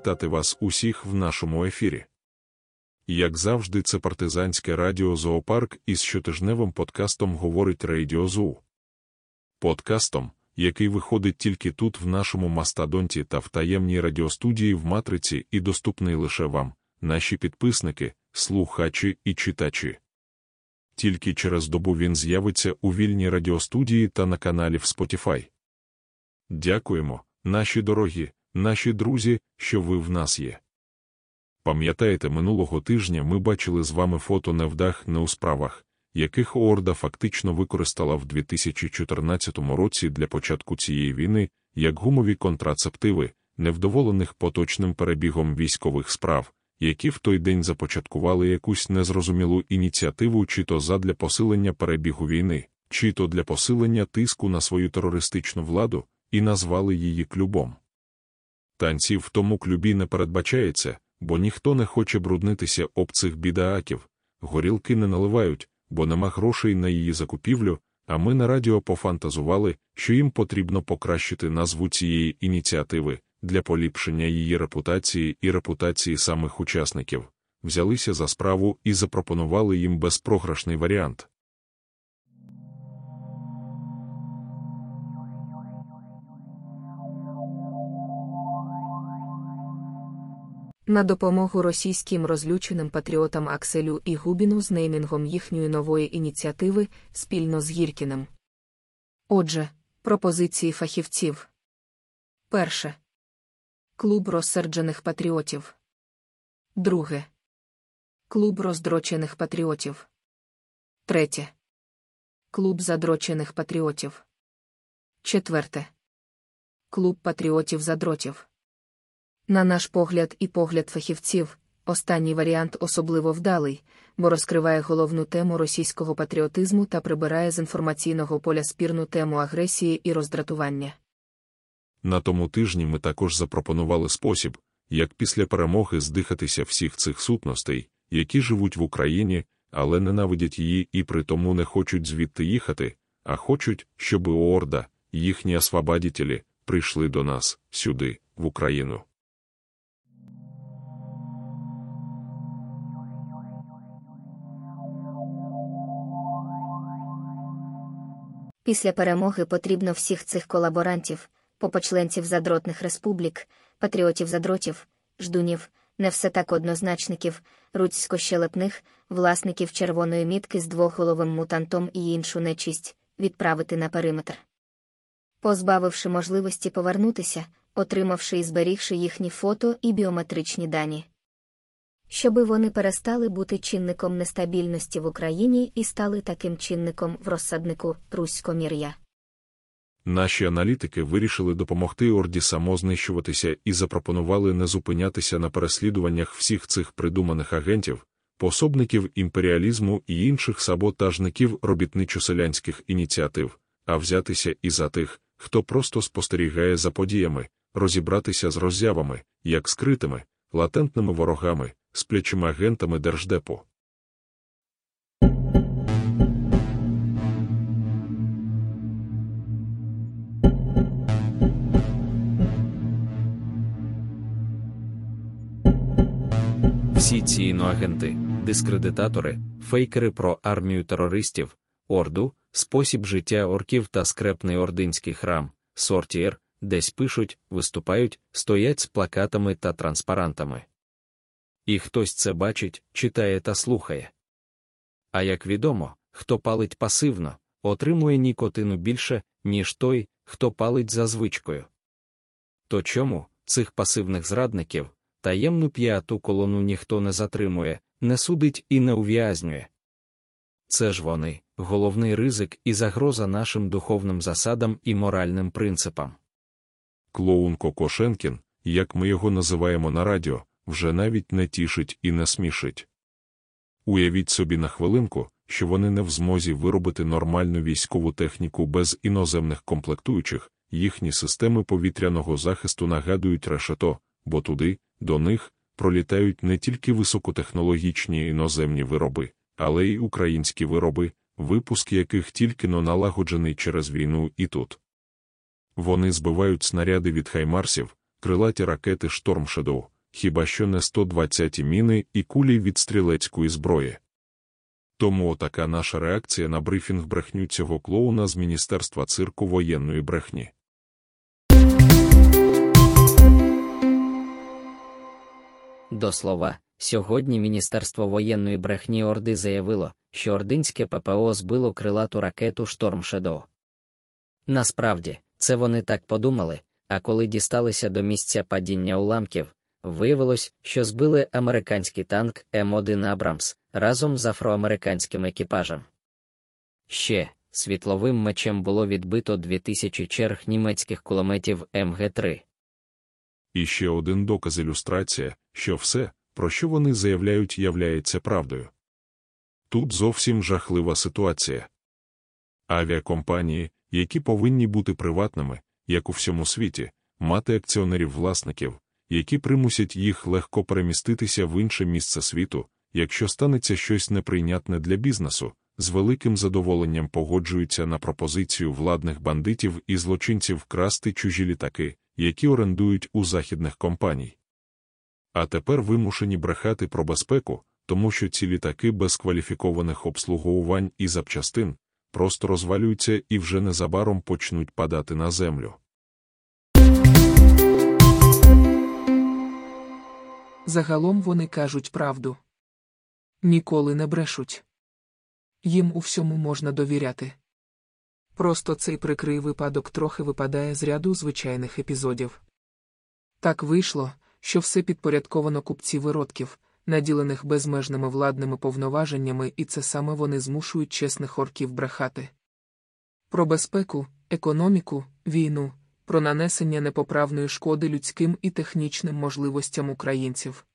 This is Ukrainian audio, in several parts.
вітати вас усіх в нашому ефірі. Як завжди, це партизанське радіо Зоопарк із щотижневим подкастом говорить Радіо Зу. Подкастом, який виходить тільки тут, в нашому мастодонті та в таємній радіостудії в Матриці, і доступний лише вам, наші підписники, слухачі і читачі. Тільки через добу він з'явиться у вільній радіостудії та на каналі в Spotify. Дякуємо, наші дорогі, наші друзі, що ви в нас є. Пам'ятаєте, минулого тижня ми бачили з вами фото невдах не у справах, яких Орда фактично використала в 2014 році для початку цієї війни як гумові контрацептиви, невдоволених поточним перебігом військових справ, які в той день започаткували якусь незрозумілу ініціативу, чи то задля посилення перебігу війни, чи то для посилення тиску на свою терористичну владу, і назвали її клюбом. Танців в тому клюбі не передбачається, бо ніхто не хоче бруднитися об цих бідааків, горілки не наливають, бо нема грошей на її закупівлю, а ми на радіо пофантазували, що їм потрібно покращити назву цієї ініціативи для поліпшення її репутації і репутації самих учасників, взялися за справу і запропонували їм безпрограшний варіант. На допомогу російським розлюченим патріотам Акселю і Губіну з неймінгом їхньої нової ініціативи спільно з Гіркіним. Отже, пропозиції фахівців. Перше. Клуб розсерджених патріотів. Друге. Клуб роздрочених патріотів. Третє. Клуб задрочених патріотів. Четверте. Клуб патріотів задротів. На наш погляд і погляд фахівців, останній варіант особливо вдалий, бо розкриває головну тему російського патріотизму та прибирає з інформаційного поля спірну тему агресії і роздратування. На тому тижні ми також запропонували спосіб, як після перемоги здихатися всіх цих сутностей, які живуть в Україні, але ненавидять її і при тому не хочуть звідти їхати, а хочуть, щоб Орда, їхні освободітелі, прийшли до нас, сюди, в Україну. Після перемоги потрібно всіх цих колаборантів, попочленців задротних республік, патріотів задротів, ждунів, не все так однозначників, руцьсько-щелепних, власників червоної мітки з двоголовим мутантом і іншу нечисть відправити на периметр. Позбавивши можливості повернутися, отримавши і зберігши їхні фото і біометричні дані щоби вони перестали бути чинником нестабільності в Україні і стали таким чинником в розсаднику Руськомір'я. Наші аналітики вирішили допомогти Орді самознищуватися і запропонували не зупинятися на переслідуваннях всіх цих придуманих агентів, пособників імперіалізму і інших саботажників робітничо-селянських ініціатив, а взятися і за тих, хто просто спостерігає за подіями, розібратися з роззявами, як скритими, латентними ворогами, сплячими агентами Держдепу. Всі ці іноагенти, дискредитатори, фейкери про армію терористів, орду, спосіб життя орків та скрепний ординський храм, сортієр, десь пишуть, виступають, стоять з плакатами та транспарантами. І хтось це бачить, читає та слухає. А як відомо, хто палить пасивно, отримує нікотину більше, ніж той, хто палить за звичкою. То чому цих пасивних зрадників таємну п'яту колону ніхто не затримує, не судить і не ув'язнює? Це ж вони, головний ризик і загроза нашим духовним засадам і моральним принципам. Клоун Кокошенкін, як ми його називаємо на радіо, вже навіть не тішить і не смішить. Уявіть собі на хвилинку, що вони не в змозі виробити нормальну військову техніку без іноземних комплектуючих, їхні системи повітряного захисту нагадують решето, бо туди, до них, пролітають не тільки високотехнологічні іноземні вироби, але й українські вироби, випуск яких тільки но налагоджений через війну і тут. Вони збивають снаряди від хаймарсів, крилаті ракети Шторм Shadow, хіба що не 120 міни і кулі від стрілецької зброї. Тому отака наша реакція на брифінг брехню цього клоуна з Міністерства цирку воєнної брехні. До слова, сьогодні Міністерство воєнної брехні Орди заявило, що ординське ППО збило крилату ракету Шторм Shadow. Насправді, це вони так подумали, а коли дісталися до місця падіння уламків, виявилось, що збили американський танк М1 Абрамс разом з афроамериканським екіпажем. Ще світловим мечем було відбито 2000 черг німецьких кулеметів МГ3. І ще один доказ ілюстрація, що все, про що вони заявляють, являється правдою. Тут зовсім жахлива ситуація. Авіакомпанії, які повинні бути приватними, як у всьому світі, мати акціонерів-власників, які примусять їх легко переміститися в інше місце світу, якщо станеться щось неприйнятне для бізнесу, з великим задоволенням погоджуються на пропозицію владних бандитів і злочинців красти чужі літаки, які орендують у західних компаній. А тепер вимушені брехати про безпеку, тому що ці літаки без кваліфікованих обслуговувань і запчастин просто розвалюються і вже незабаром почнуть падати на землю. Загалом вони кажуть правду. Ніколи не брешуть. Їм у всьому можна довіряти. Просто цей прикрий випадок трохи випадає з ряду звичайних епізодів. Так вийшло, що все підпорядковано купці виродків, наділених безмежними владними повноваженнями, і це саме вони змушують чесних орків брехати. Про безпеку, економіку, війну, про нанесення непоправної шкоди людським і технічним можливостям українців,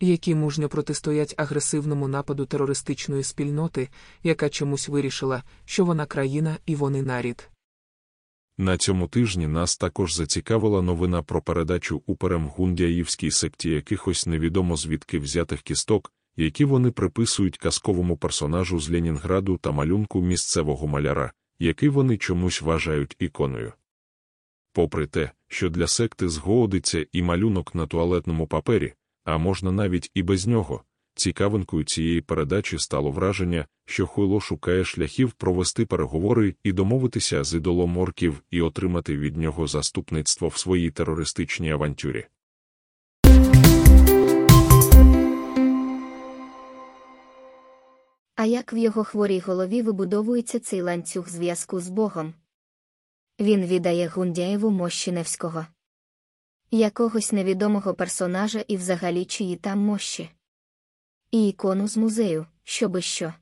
які мужньо протистоять агресивному нападу терористичної спільноти, яка чомусь вирішила, що вона країна і вони нарід. На цьому тижні нас також зацікавила новина про передачу у Перемгундяївській секті якихось невідомо звідки взятих кісток, які вони приписують казковому персонажу з Ленінграду та малюнку місцевого маляра, який вони чомусь вважають іконою. Попри те, що для секти згодиться і малюнок на туалетному папері, а можна навіть і без нього, Цікавинкою цієї передачі стало враження, що Хуйло шукає шляхів провести переговори і домовитися з ідолом орків і отримати від нього заступництво в своїй терористичній авантюрі. А як в його хворій голові вибудовується цей ланцюг зв'язку з Богом? Він віддає Гундяєву мощі. Якогось невідомого персонажа і взагалі чиї там мощі і ікону з музею, щоби що.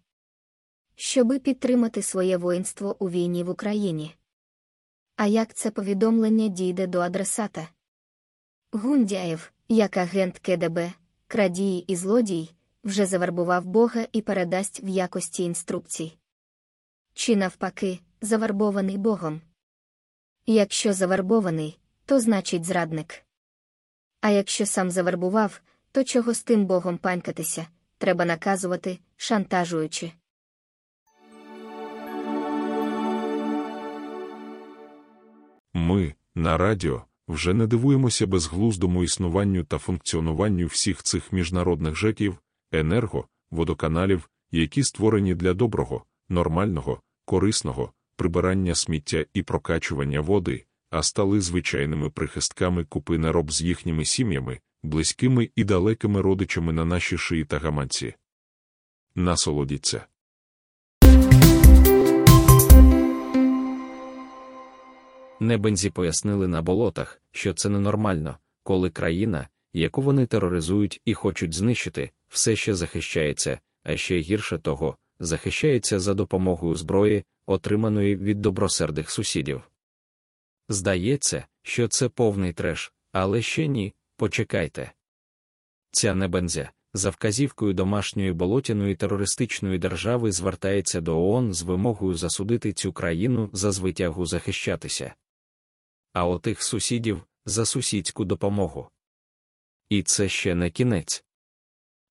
Щоби підтримати своє воїнство у війні в Україні. А як це повідомлення дійде до адресата? Гундяєв, як агент КДБ, крадій і злодій, вже завербував Бога і передасть в якості інструкцій. Чи навпаки, завербований Богом? Якщо завербований, то значить зрадник. А якщо сам завербував, то чого з тим Богом панькатися? треба наказувати, шантажуючи. Ми, на радіо, вже не дивуємося безглуздому існуванню та функціонуванню всіх цих міжнародних жеків, енерго, водоканалів, які створені для доброго, нормального, корисного, прибирання сміття і прокачування води, а стали звичайними прихистками купи нероб з їхніми сім'ями, близькими і далекими родичами на наші шиї та гаманці. Насолодіться. Небензі пояснили на болотах, що це ненормально, коли країна, яку вони тероризують і хочуть знищити, все ще захищається, а ще гірше того, захищається за допомогою зброї, отриманої від добросердих сусідів. Здається, що це повний треш, але ще ні, Почекайте. Ця небензя за вказівкою домашньої болотяної терористичної держави звертається до ООН з вимогою засудити цю країну за звитягу захищатися. А отих сусідів за сусідську допомогу. І це ще не кінець.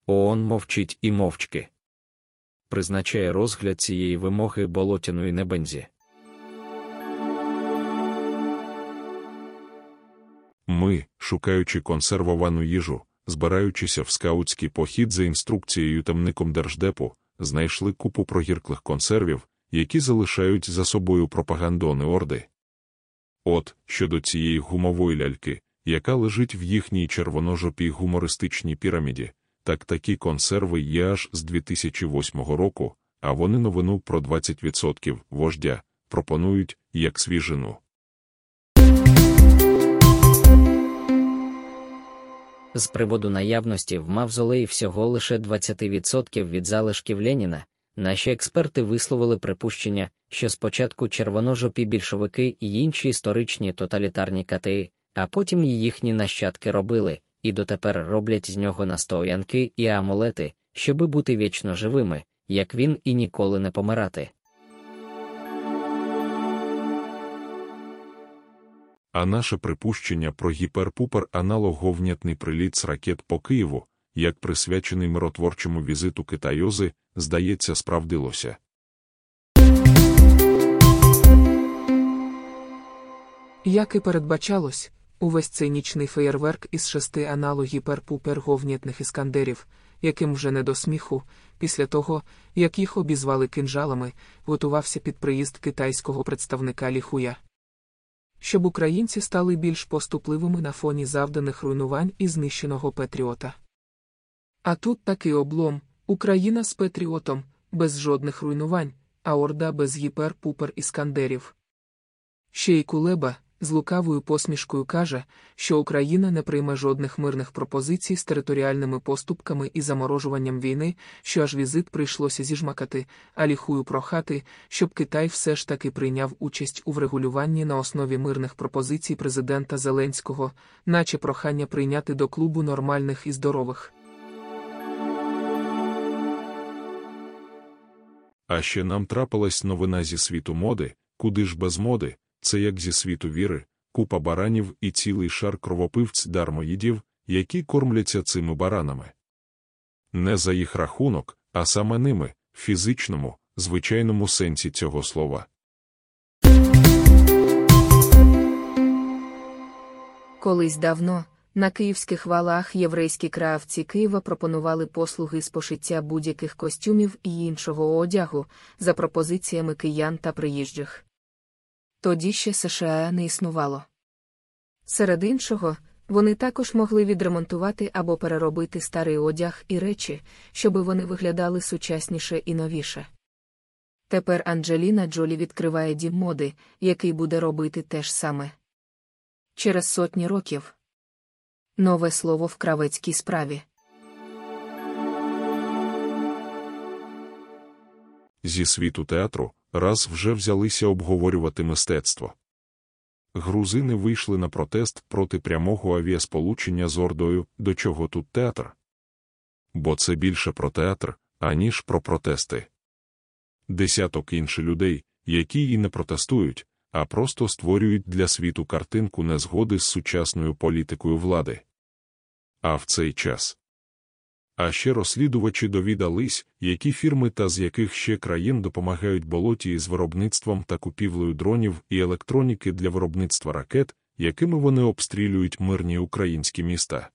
ООН мовчить і мовчки. Призначає розгляд цієї вимоги болотяної небензі. Ми, шукаючи консервовану їжу, збираючися в скаутський похід за інструкцією темником держдепу, знайшли купу прогірклих консервів, які залишають за собою пропагандони орди. От щодо цієї гумової ляльки, яка лежить в їхній червоножопій гумористичній піраміді, так такі консерви є аж з 2008 року, а вони новину про 20% вождя. Пропонують як свіжину. З приводу наявності в мавзолеї всього лише 20% від залишків Леніна, наші експерти висловили припущення, що спочатку червоножопі більшовики і інші історичні тоталітарні кати, а потім і їхні нащадки робили, і дотепер роблять з нього настоянки і амулети, щоби бути вічно живими, як він і ніколи не помирати. А наше припущення про гіперпупер аналоговнятний приліт з ракет по Києву, як присвячений миротворчому візиту Китайози, здається, справдилося. Як і передбачалось, увесь цей нічний феєрверк із шести аналогів перпуперговнітних іскандерів, яким вже не до сміху, після того, як їх обізвали кинжалами, готувався під приїзд китайського представника Ліхуя. Щоб українці стали більш поступливими на фоні завданих руйнувань і знищеного Петріота. А тут такий облом Україна з Петріотом, без жодних руйнувань, а Орда без гіпер-пупер іскандерів. Ще й Кулеба, з лукавою посмішкою каже, що Україна не прийме жодних мирних пропозицій з територіальними поступками і заморожуванням війни, що аж візит прийшлося зіжмакати, а ліхую прохати, щоб Китай все ж таки прийняв участь у врегулюванні на основі мирних пропозицій президента Зеленського, наче прохання прийняти до клубу нормальних і здорових. А ще нам трапилась новина зі світу моди, куди ж без моди, це як зі світу віри, купа баранів і цілий шар кровопивць дармоїдів, які кормляться цими баранами. Не за їх рахунок, а саме ними, в фізичному, звичайному сенсі цього слова. Колись давно, на київських валах єврейські кравці Києва пропонували послуги з пошиття будь-яких костюмів і іншого одягу за пропозиціями киян та приїжджих. Тоді ще США не існувало. Серед іншого, вони також могли відремонтувати або переробити старий одяг і речі, щоби вони виглядали сучасніше і новіше. Тепер Анджеліна Джолі відкриває дім моди, який буде робити те ж саме. Через сотні років. Нове слово в кравецькій справі. Зі світу театру раз вже взялися обговорювати мистецтво. Грузини вийшли на протест проти прямого авіасполучення з Ордою, до чого тут театр. Бо це більше про театр, аніж про протести. Десяток інших людей, які і не протестують, а просто створюють для світу картинку незгоди з сучасною політикою влади. А в цей час а ще розслідувачі довідались, які фірми та з яких ще країн допомагають болоті з виробництвом та купівлею дронів і електроніки для виробництва ракет, якими вони обстрілюють мирні українські міста.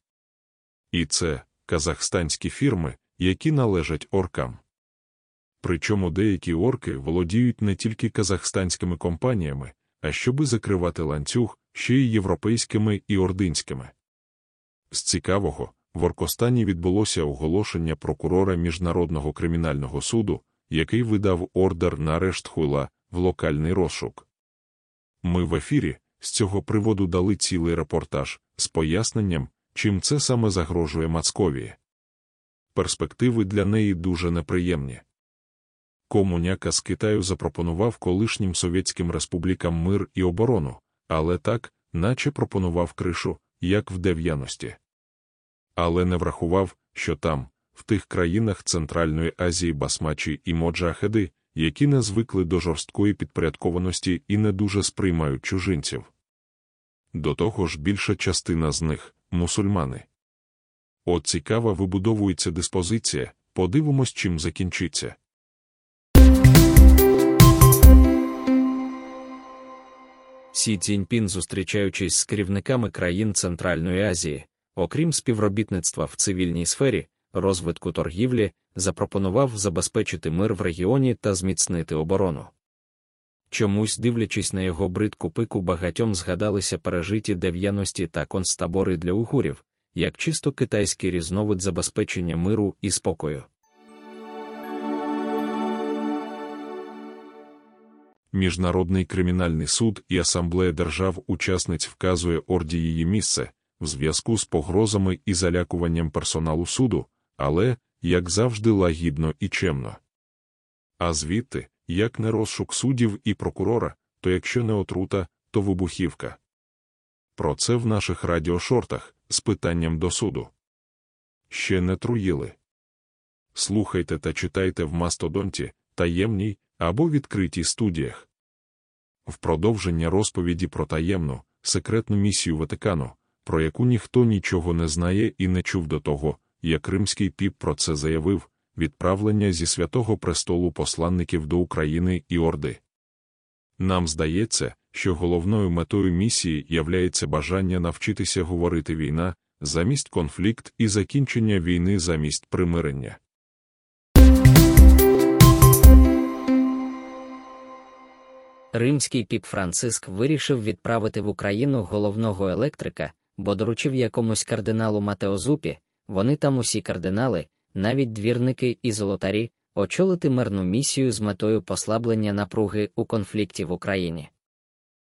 І це казахстанські фірми, які належать оркам. Причому деякі орки володіють не тільки казахстанськими компаніями, а щоби закривати ланцюг ще й європейськими і ординськими. З цікавого, в Оркостані відбулося оголошення прокурора Міжнародного кримінального суду, який видав ордер на арешт хуйла в локальний розшук. Ми в ефірі з цього приводу дали цілий репортаж з поясненням, чим це саме загрожує Мацковії. Перспективи для неї дуже неприємні. Комуняка з Китаю запропонував колишнім совєтським республікам мир і оборону, але так, наче пропонував кришу, як в дев'яності але не врахував, що там, в тих країнах Центральної Азії басмачі і моджахеди, які не звикли до жорсткої підпорядкованості і не дуже сприймають чужинців. До того ж, більша частина з них мусульмани. От цікава вибудовується диспозиція, подивимось, чим закінчиться. Сі Цзіньпін, зустрічаючись з керівниками країн Центральної Азії, окрім співробітництва в цивільній сфері, розвитку торгівлі, запропонував забезпечити мир в регіоні та зміцнити оборону. Чомусь, дивлячись на його бридку пику, багатьом згадалися пережиті дев'яності та концтабори для угурів, як чисто китайський різновид забезпечення миру і спокою. Міжнародний кримінальний суд і Асамблея держав-учасниць вказує Орді її місце в зв'язку з погрозами і залякуванням персоналу суду, але, як завжди, лагідно і чемно. А звідти, як не розшук суддів і прокурора, то якщо не отрута, то вибухівка. Про це в наших радіошортах з питанням до суду. Ще не труїли. Слухайте та читайте в Мастодонті, таємній або відкритій студіях. В продовження розповіді про таємну, секретну місію Ватикану, про яку ніхто нічого не знає і не чув до того, як римський піп про це заявив, відправлення зі святого престолу посланників до України і Орди. Нам здається, що головною метою місії являється бажання навчитися говорити війна замість конфлікт і закінчення війни замість примирення. Римський піп Франциск вирішив відправити в Україну головного електрика, бо доручив якомусь кардиналу Матеозупі, вони там усі кардинали, навіть двірники і золотарі, очолити мирну місію з метою послаблення напруги у конфлікті в Україні.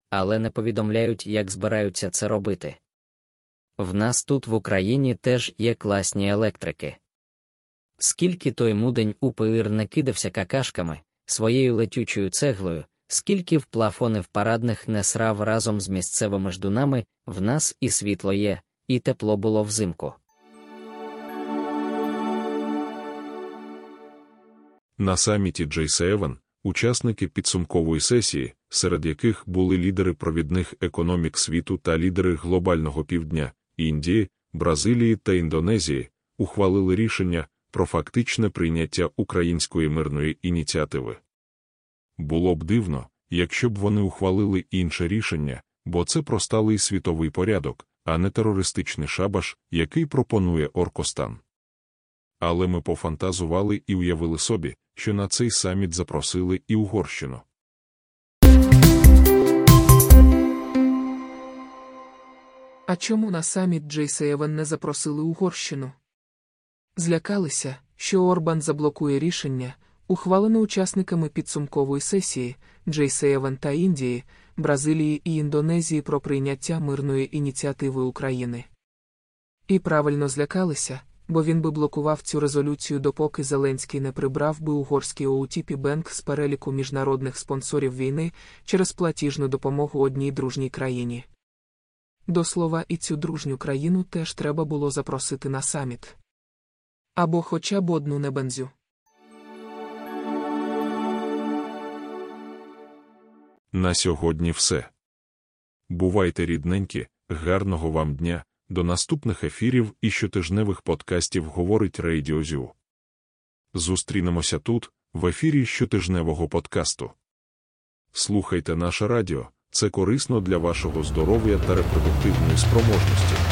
Але не повідомляють, як збираються це робити. В нас тут в Україні теж є класні електрики. Скільки той мудень упир не кидався какашками, своєю летючою цеглою, скільки в плафони в парадних не срав разом з місцевими ждунами, в нас і світло є, і тепло було взимку. На саміті J7 учасники підсумкової сесії, серед яких були лідери провідних економік світу та лідери глобального півдня Індії, Бразилії та Індонезії, ухвалили рішення про фактичне прийняття української мирної ініціативи. Було б дивно, якщо б вони ухвалили інше рішення, бо це просталий світовий порядок, а не терористичний шабаш, який пропонує Оркостан. Але ми пофантазували і уявили собі, що на цей саміт запросили і Угорщину. А чому на саміт J7 не запросили Угорщину? Злякалися, що Орбан заблокує рішення, ухвалене учасниками підсумкової сесії J7 та Індії, Бразилії і Індонезії про прийняття мирної ініціативи України. І правильно злякалися, бо він би блокував цю резолюцію, допоки Зеленський не прибрав би угорський OTP Bank з переліку міжнародних спонсорів війни через платіжну допомогу одній дружній країні. До слова, і цю дружню країну теж треба було запросити на саміт. Або хоча б одну небензю. На сьогодні все. Бувайте рідненькі, гарного вам дня, до наступних ефірів і щотижневих подкастів говорить Радіозю. Зустрінемося тут, в ефірі щотижневого подкасту. Слухайте наше радіо, це корисно для вашого здоров'я та репродуктивної спроможності.